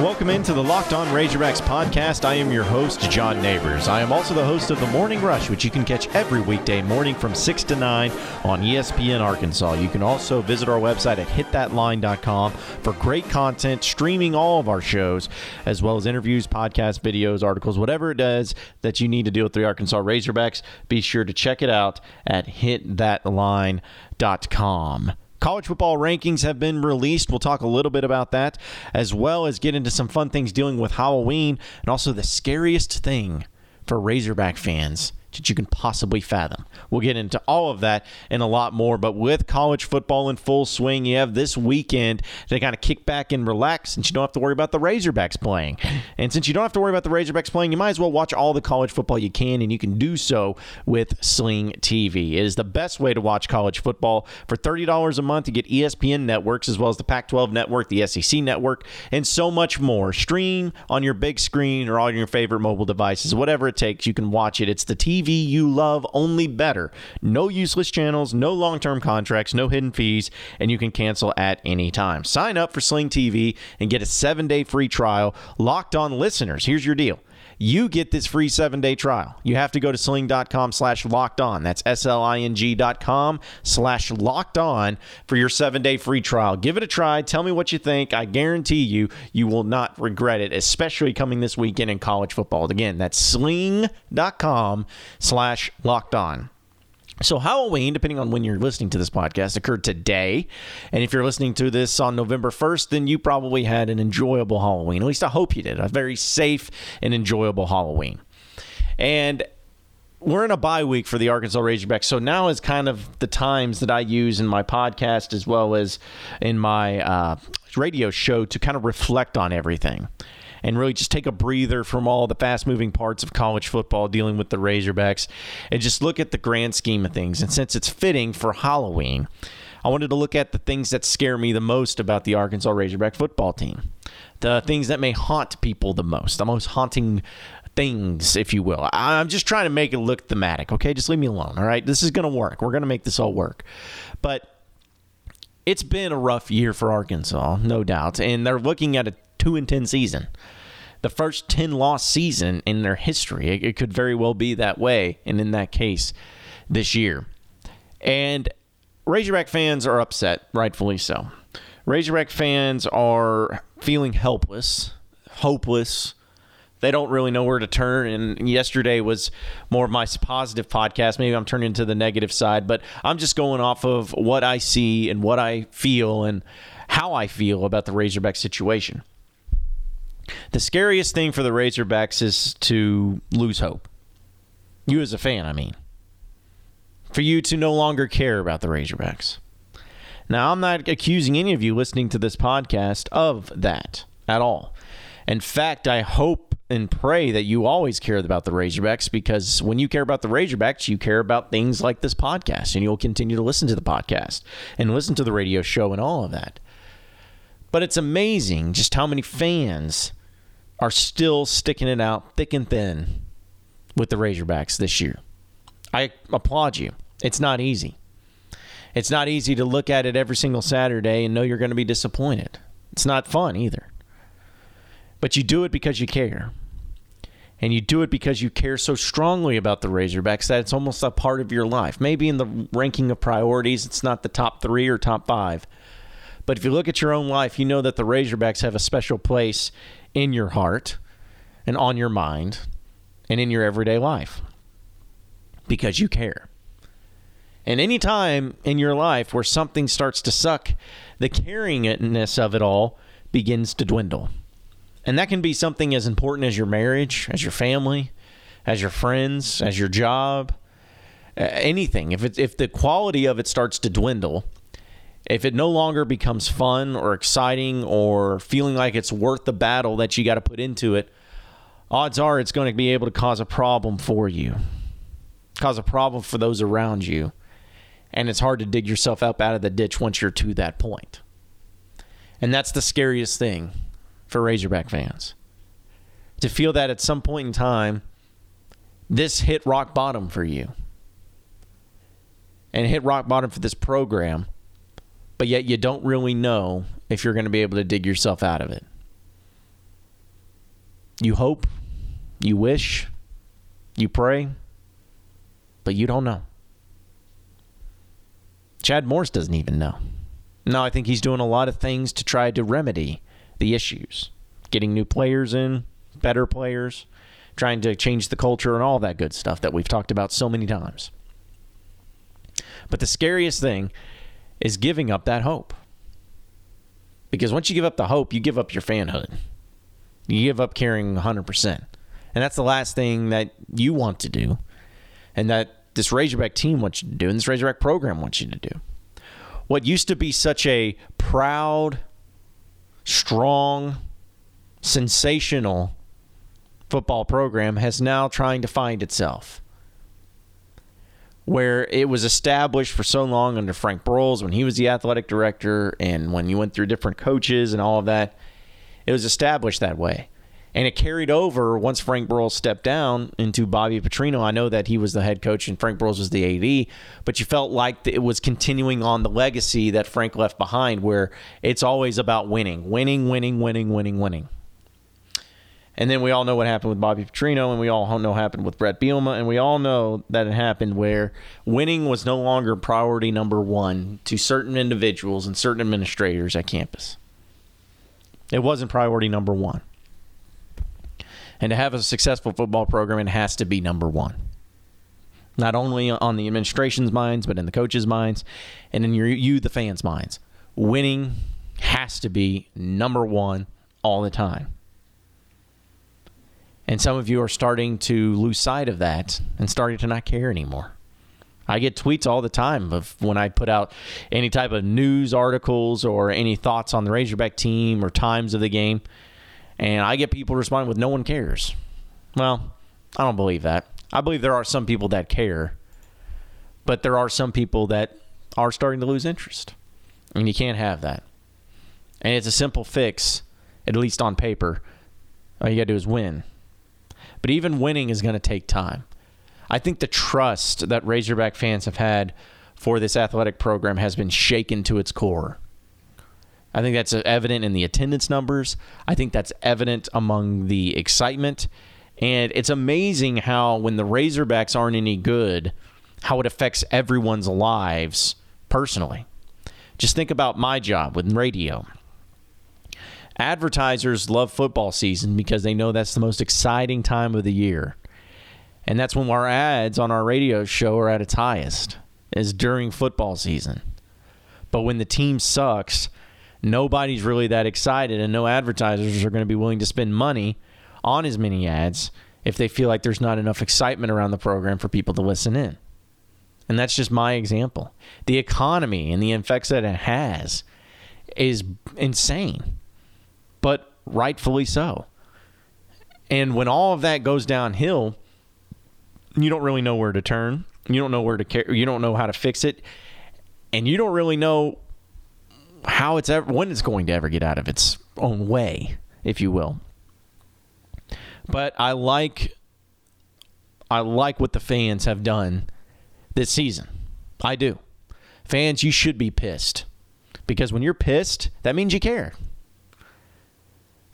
Welcome into the Locked On Razorbacks podcast. I am your host, John Neighbors. I am also the host of The Morning Rush, which you can catch every weekday morning from 6 to 9 on ESPN Arkansas. You can also visit our website at hitthatline.com for great content, streaming all of our shows, as well as interviews, podcasts, videos, articles, whatever it is that you need to deal with the Arkansas Razorbacks. Be sure to check it out at hitthatline.com. College football rankings have been released. We'll talk a little bit about that, as well as get into some fun things dealing with Halloween and also the scariest thing for Razorback fans that you can possibly fathom. We'll get into all of that and a lot more. But with college football in full swing, you have this weekend to kind of kick back and relax since you don't have to worry about the Razorbacks playing. And since you don't have to worry about the Razorbacks playing, you might as well watch all the college football you can, and you can do so with Sling TV. It is the best way to watch college football. For $30 a month, you get ESPN networks as well as the Pac 12 network, the SEC network, and so much more. Stream on your big screen or on your favorite mobile devices, whatever it takes, you can watch it. It's the TV TV you love, only better. No useless channels, no long term contracts, no hidden fees, and you can cancel at any time. Sign up for Sling TV and get a seven day free trial. Locked on listeners, here's your deal you get this free seven day trial. You have to go to sling.com slash locked on. That's S L I N G dot com slash locked on for your seven day free trial. Give it a try. Tell me what you think. I guarantee you, you will not regret it, especially coming this weekend in college football. Again, that's sling.com slash locked on. So, Halloween, depending on when you're listening to this podcast, occurred today. And if you're listening to this on November 1st, then you probably had an enjoyable Halloween. At least I hope you did. A very safe and enjoyable Halloween. And we're in a bye week for the Arkansas Razorbacks. So now is kind of the times that I use in my podcast as well as in my uh, radio show to kind of reflect on everything and really just take a breather from all the fast moving parts of college football dealing with the Razorbacks and just look at the grand scheme of things. And since it's fitting for Halloween, I wanted to look at the things that scare me the most about the Arkansas Razorback football team, the things that may haunt people the most, the most haunting things, if you will. I'm just trying to make it look thematic, okay? Just leave me alone, all right? This is going to work. We're going to make this all work. But it's been a rough year for Arkansas, no doubt. And they're looking at a 2 and 10 season. The first 10 loss season in their history. It, it could very well be that way, and in that case, this year. And Razorback fans are upset, rightfully so. Razorback fans are feeling helpless, hopeless. They don't really know where to turn. And yesterday was more of my positive podcast. Maybe I'm turning to the negative side, but I'm just going off of what I see and what I feel and how I feel about the Razorback situation. The scariest thing for the Razorbacks is to lose hope. You as a fan, I mean. For you to no longer care about the Razorbacks. Now, I'm not accusing any of you listening to this podcast of that at all. In fact, I hope and pray that you always care about the Razorbacks because when you care about the Razorbacks, you care about things like this podcast and you'll continue to listen to the podcast and listen to the radio show and all of that. But it's amazing just how many fans are still sticking it out thick and thin with the Razorbacks this year. I applaud you. It's not easy. It's not easy to look at it every single Saturday and know you're going to be disappointed. It's not fun either. But you do it because you care. And you do it because you care so strongly about the Razorbacks that it's almost a part of your life. Maybe in the ranking of priorities, it's not the top three or top five. But if you look at your own life, you know that the Razorbacks have a special place in your heart and on your mind and in your everyday life because you care. And any time in your life where something starts to suck, the caringness of it all begins to dwindle. And that can be something as important as your marriage, as your family, as your friends, as your job, anything. If it, if the quality of it starts to dwindle, if it no longer becomes fun or exciting or feeling like it's worth the battle that you got to put into it, odds are it's going to be able to cause a problem for you, cause a problem for those around you. And it's hard to dig yourself up out of the ditch once you're to that point. And that's the scariest thing for Razorback fans. To feel that at some point in time, this hit rock bottom for you. And hit rock bottom for this program but yet you don't really know if you're going to be able to dig yourself out of it. You hope, you wish, you pray, but you don't know. Chad Morris doesn't even know. No, I think he's doing a lot of things to try to remedy the issues. Getting new players in, better players, trying to change the culture and all that good stuff that we've talked about so many times. But the scariest thing is giving up that hope. Because once you give up the hope, you give up your fanhood. You give up caring 100%. And that's the last thing that you want to do. And that this Razorback team wants you to do, and this Razorback program wants you to do. What used to be such a proud, strong, sensational football program has now trying to find itself. Where it was established for so long under Frank Broyles when he was the athletic director and when you went through different coaches and all of that, it was established that way. And it carried over once Frank Broyles stepped down into Bobby Petrino. I know that he was the head coach and Frank Broyles was the AD, but you felt like it was continuing on the legacy that Frank left behind, where it's always about winning, winning, winning, winning, winning, winning. And then we all know what happened with Bobby Petrino, and we all know what happened with Bret Bielema, and we all know that it happened where winning was no longer priority number one to certain individuals and certain administrators at campus. It wasn't priority number one. And to have a successful football program, it has to be number one. Not only on the administration's minds, but in the coaches' minds and in your, you, the fans' minds. Winning has to be number one all the time. And some of you are starting to lose sight of that and starting to not care anymore. I get tweets all the time of when I put out any type of news articles or any thoughts on the Razorback team or times of the game. And I get people responding with no one cares. Well, I don't believe that. I believe there are some people that care, but there are some people that are starting to lose interest. And you can't have that. And it's a simple fix, at least on paper. All you got to do is win. But even winning is going to take time. I think the trust that Razorback fans have had for this athletic program has been shaken to its core. I think that's uh, evident in the attendance numbers. I think that's evident among the excitement. And it's amazing how, when the Razorbacks aren't any good, how it affects everyone's lives personally. Just think about my job with radio. Advertisers love football season because they know that's the most exciting time of the year. And that's when our ads on our radio show are at its highest, is during football season. But when the team sucks, nobody's really that excited, and no advertisers are going to be willing to spend money on as many ads if they feel like there's not enough excitement around the program for people to listen in. And that's just my example. The economy and the effects that it has is insane, but rightfully so. And when all of that goes downhill, you don't really know where to turn. You don't know where to care. You don't know how to fix it, and you don't really know how it's ever when it's going to ever get out of its own way, if you will. But I like I like what the fans have done this season. I do. Fans, you should be pissed. Because when you're pissed, that means you care.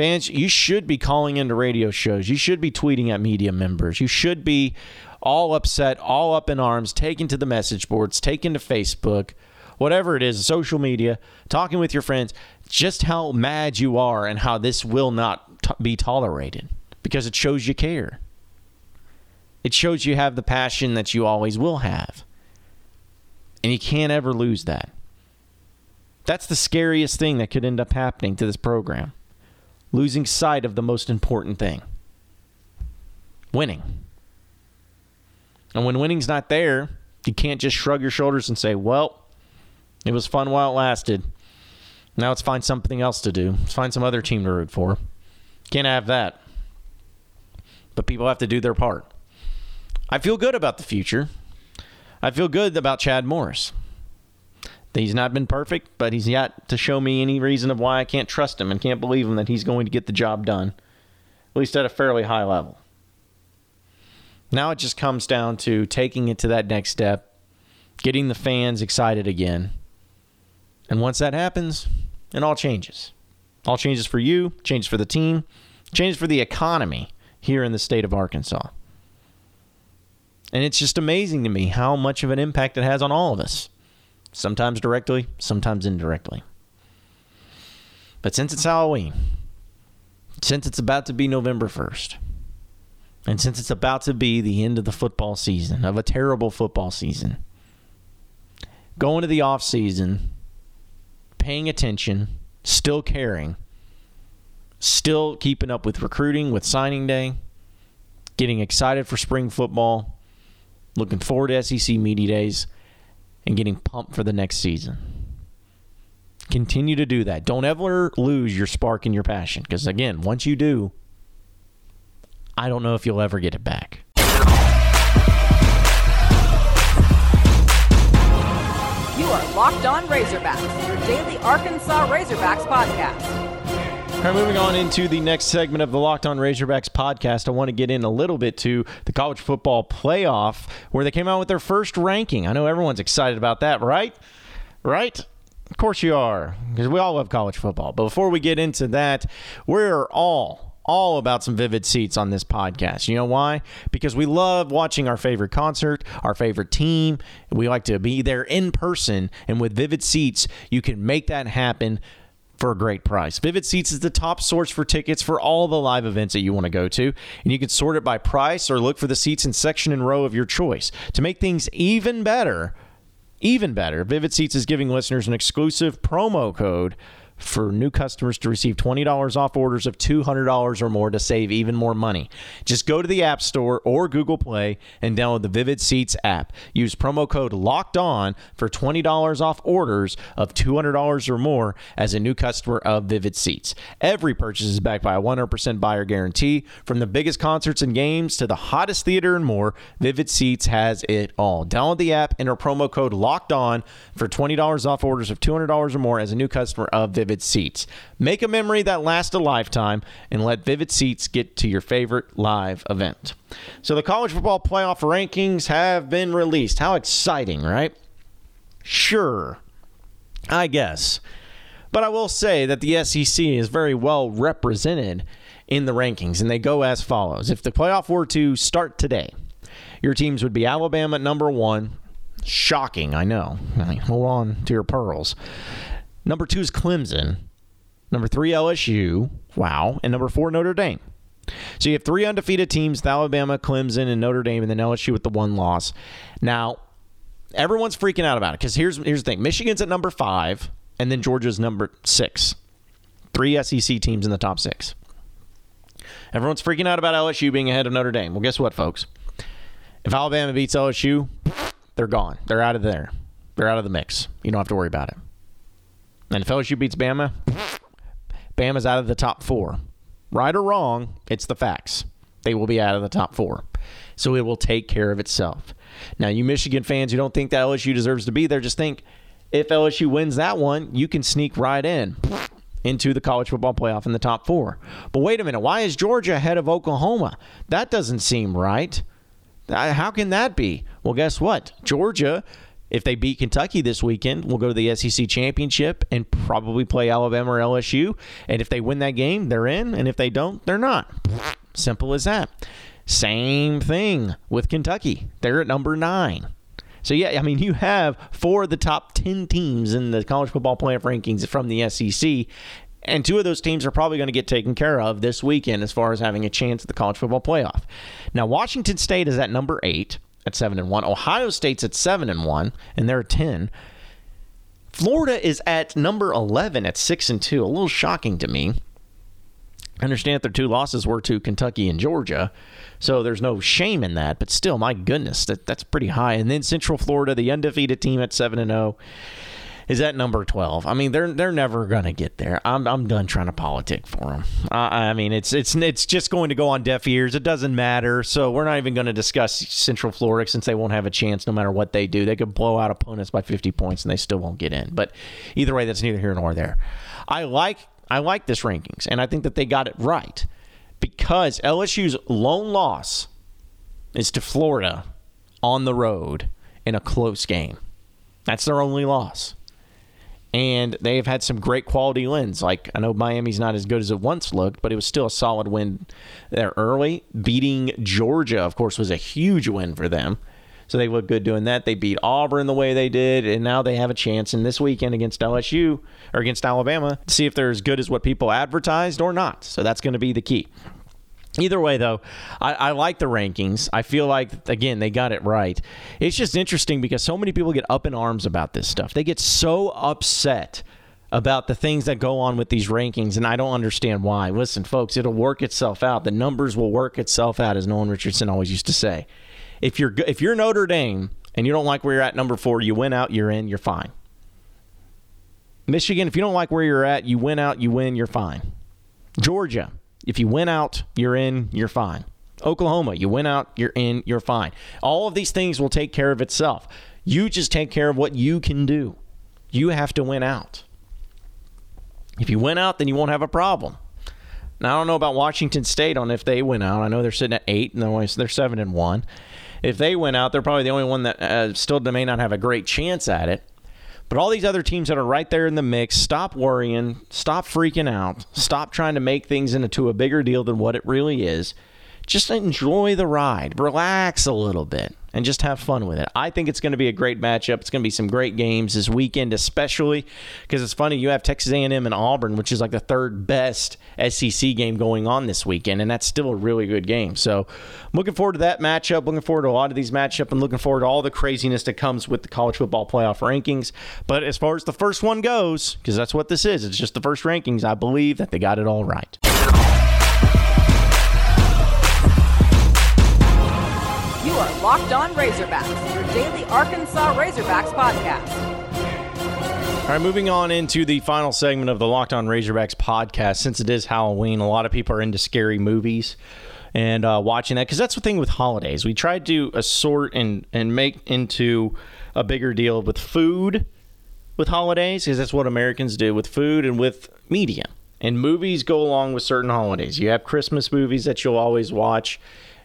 Fans, you should be calling into radio shows. You should be tweeting at media members. You should be all upset, all up in arms, taking to the message boards, taking to Facebook, whatever it is, social media, talking with your friends, just how mad you are and how this will not t- be tolerated because it shows you care. It shows you have the passion that you always will have. And you can't ever lose that. That's the scariest thing that could end up happening to this program losing sight of the most important thing winning. And when winning's not there, you can't just shrug your shoulders and say, well, it was fun while it lasted. Now let's find something else to do. Let's find some other team to root for. Can't have that. But people have to do their part. I feel good about the future. I feel good about Chad Morris. He's not been perfect, but he's yet to show me any reason of why I can't trust him and can't believe him that he's going to get the job done, at least at a fairly high level. Now it just comes down to taking it to that next step, getting the fans excited again. And once that happens, it all changes. All changes for you, changes for the team, changes for the economy here in the state of Arkansas. And it's just amazing to me how much of an impact it has on all of us. Sometimes directly, sometimes indirectly. But since it's Halloween, since it's about to be November 1st, and since it's about to be the end of the football season, of a terrible football season, going to the off season, paying attention, still caring, still keeping up with recruiting, with signing day, getting excited for spring football, looking forward to SEC media days, and getting pumped for the next season. Continue to do that. Don't ever lose your spark and your passion because, again, once you do, I don't know if you'll ever get it back. You are Locked On Razorbacks, your daily Arkansas Razorbacks podcast. All right, moving on into the next segment of the Locked On Razorbacks podcast, I want to get in a little bit to the college football playoff where they came out with their first ranking. I know everyone's excited about that, right? Right? Of course you are, because we all love college football. But before we get into that, we're all all about some vivid seats on this podcast. You know why? Because we love watching our favorite concert, our favorite team. We like to be there in person. And with vivid seats, you can make that happen for a great price. Vivid Seats is the top source for tickets for all the live events that you want to go to, and you can sort it by price or look for the seats in section and row of your choice. To make things even better, even better, Vivid Seats is giving listeners an exclusive promo code for new customers to receive $20 off orders of $200 or more to save even more money. Just go to the App Store or Google Play and download the Vivid Seats app. Use promo code LOCKED ON for $20 off orders of $200 or more as a new customer of Vivid Seats. Every purchase is backed by a 100% buyer guarantee. From the biggest concerts and games to the hottest theater and more, Vivid Seats has it all. Download the app, enter promo code LOCKED ON for $20 off orders of $200 or more as a new customer of Vivid Vivid Seats. Make a memory that lasts a lifetime and let Vivid Seats get to your favorite live event. So the college football playoff rankings have been released. How exciting, right? Sure. I guess. But I will say that the SEC is very well represented in the rankings, and they go as follows. If the playoff were to start today, your teams would be Alabama at number one. Shocking, I know. I mean, hold on to your pearls. Number two is Clemson. Number three, LSU. Wow. And number four, Notre Dame. So you have three undefeated teams Alabama, Clemson, and Notre Dame, and then LSU with the one loss. Now, everyone's freaking out about it because here's, here's the thing Michigan's at number five, and then Georgia's number six. Three SEC teams in the top six. Everyone's freaking out about LSU being ahead of Notre Dame. Well, guess what, folks? If Alabama beats LSU, they're gone. They're out of there. They're out of the mix. You don't have to worry about it. And if LSU beats Bama, Bama's out of the top four. Right or wrong, it's the facts. They will be out of the top four. So it will take care of itself. Now, you Michigan fans who don't think that LSU deserves to be there, just think if LSU wins that one, you can sneak right in into the college football playoff in the top four. But wait a minute, why is Georgia ahead of Oklahoma? That doesn't seem right. How can that be? Well, guess what? Georgia if they beat Kentucky this weekend, we'll go to the SEC championship and probably play Alabama or LSU. And if they win that game, they're in. And if they don't, they're not. Simple as that. Same thing with Kentucky. They're at number nine. So, yeah, I mean, you have four of the top 10 teams in the college football playoff rankings from the SEC. And two of those teams are probably going to get taken care of this weekend as far as having a chance at the college football playoff. Now, Washington State is at number eight at seven and one. Ohio State's at seven and one, and they're ten. Florida is at number eleven at six and two. A little shocking to me. I understand that their two losses were to Kentucky and Georgia, so there's no shame in that. But still, my goodness, that, that's pretty high. And then Central Florida, the undefeated team at seven and zero. Oh is at number 12. I mean, they're they're never going to get there. I'm, I'm done trying to politic for them. I mean, it's it's it's just going to go on deaf ears. It doesn't matter. So we're not even going to discuss Central Florida since they won't have a chance no matter what they do. They could blow out opponents by 50 points and they still won't get in. But either way, that's neither here nor there. I like I like this rankings, and I think that they got it right because LSU's lone loss is to Florida on the road in a close game. That's their only loss. And they've had some great quality wins. Like I know Miami's not as good as it once looked, but it was still a solid win there early. Beating Georgia, of course, was a huge win for them. So they look good doing that. They beat Auburn the way they did, and now they have a chance in this weekend against LSU or against Alabama to see if they're as good as what people advertised or not. So that's going to be the key. Either way, though, I, I, like the rankings. I feel like, again, they got it right. It's just interesting because so many people get up in arms about this stuff. They get so upset about the things that go on with these rankings, and I don't understand why. Listen, folks, it'll work itself out. The numbers will work itself out, as Nolan Richardson always used to say. If you're if you're Notre Dame and you don't like where you're at number four, you win out, you're in, you're fine. Michigan, if you don't like where you're at, you win out, you win, you're fine. Georgia, if you win out, you're in, you're fine. Oklahoma, you win out, you're in, you're fine. All of these things will take care of itself. You just take care of what you can do. You have to win out. If you win out, then you won't have a problem. Now I don't know about Washington State on if they win out. I know they're sitting at eight, and they're, seven and one. If they win out, they're probably the only one that uh, still may not have a great chance at it. But all these other teams that are right there in the mix, stop worrying, stop freaking out, stop trying to make things into a bigger deal than what it really is. Just enjoy the ride, relax a little bit and just have fun with it. I think it's going to be a great matchup. It's going to be some great games this weekend, especially because it's funny you have Texas A&M and Auburn, which is like the third best SEC game going on this weekend, and that's still a really good game. So, I'm looking forward to that matchup. Looking forward to a lot of these matchups, and looking forward to all the craziness that comes with the college football playoff rankings. But as far as the first one goes, because that's what this is, it's just the first rankings. I believe that they got it all right. You are Locked On Razorbacks, your daily Arkansas Razorbacks podcast. All right, moving on into the final segment of the Locked On Razorbacks podcast. Since it is Halloween, a lot of people are into scary movies and uh, watching that because that's the thing with holidays. We tried to assort and and make into a bigger deal with food with holidays because that's what Americans do with food and with media. And movies go along with certain holidays. You have Christmas movies that you'll always watch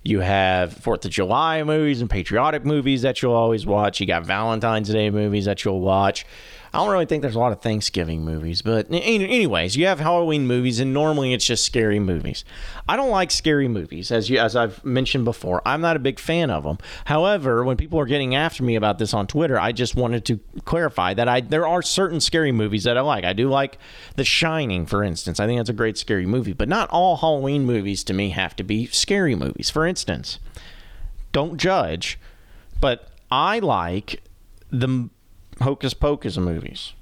you have Fourth of July movies and patriotic movies that you'll always watch. You got Valentine's Day movies that you'll watch. I don't really think there's a lot of Thanksgiving movies, but anyways, you have Halloween movies, and normally it's just scary movies. I don't like scary movies, as you as I've mentioned before. I'm not a big fan of them. However, when people are getting after me about this on Twitter, I just wanted to clarify that I there are certain scary movies that I like. I do like The Shining, for instance. I think that's a great scary movie, but not all Halloween movies to me have to be scary movies. For instance, don't judge, but I like the Hocus Pocus movies.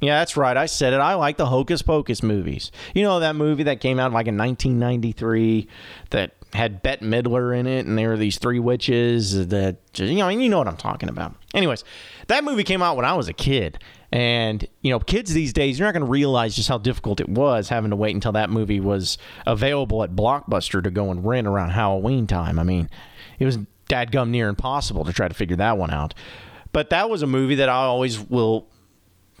Yeah, that's right. I said it. I like the Hocus Pocus movies. You know that movie that came out like in 1993 that had Bette Midler in it, and there were these three witches that you know, you know what I'm talking about. Anyways, that movie came out when I was a kid, and you know, kids these days, you're not going to realize just how difficult it was having to wait until that movie was available at Blockbuster to go and rent around Halloween time. I mean, it was dadgum near impossible to try to figure that one out. But that was a movie that I always will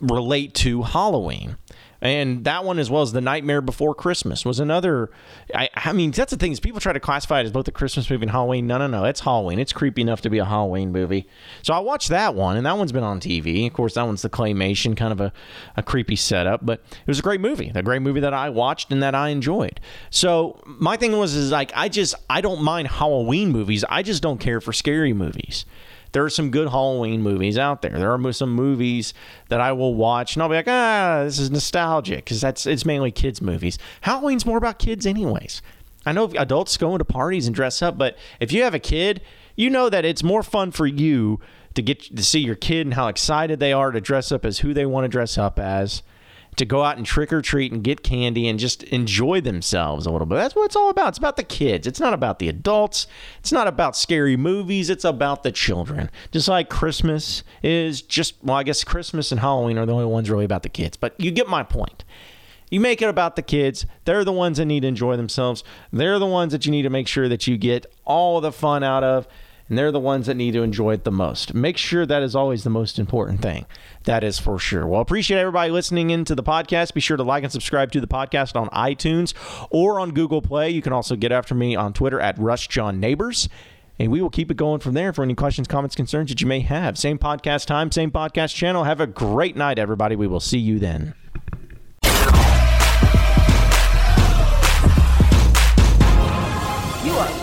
relate to Halloween. And that one, as well as The Nightmare Before Christmas, was another. I, I, mean, that's the thing is people try to classify it as both a Christmas movie and Halloween. No, no, no. It's Halloween. It's creepy enough to be a Halloween movie. So I watched that one, and that one's been on TV. Of course, that one's the claymation, kind of a, a creepy setup, but it was a great movie. A great movie that I watched and that I enjoyed. So my thing was, is like, I just, I don't mind Halloween movies. I just don't care for scary movies there are some good Halloween movies out there. There are some movies that I will watch and I'll be like, ah, this is nostalgic because that's it's mainly kids movies. Halloween's more about kids, anyways. I know adults go into parties and dress up, but if you have a kid, you know that it's more fun for you to get to see your kid and how excited they are to dress up as who they want to dress up as to go out and trick or treat and get candy and just enjoy themselves a little bit. That's what it's all about. It's about the kids. It's not about the adults. It's not about scary movies. It's about the children. Just like Christmas is just, well, I guess Christmas and Halloween are the only ones really about the kids. But you get my point. You make it about the kids. They're the ones that need to enjoy themselves. They're the ones that you need to make sure that you get all the fun out of and they're the ones that need to enjoy it the most. Make sure that is always the most important thing. That is for sure. Well, appreciate everybody listening into the podcast. Be sure to like and subscribe to the podcast on iTunes or on Google Play. You can also get after me on Twitter at Rush John Neighbors. and we will keep it going from there for any questions, comments, concerns that you may have. Same podcast time, same podcast channel. Have a great night, everybody. We will see you then.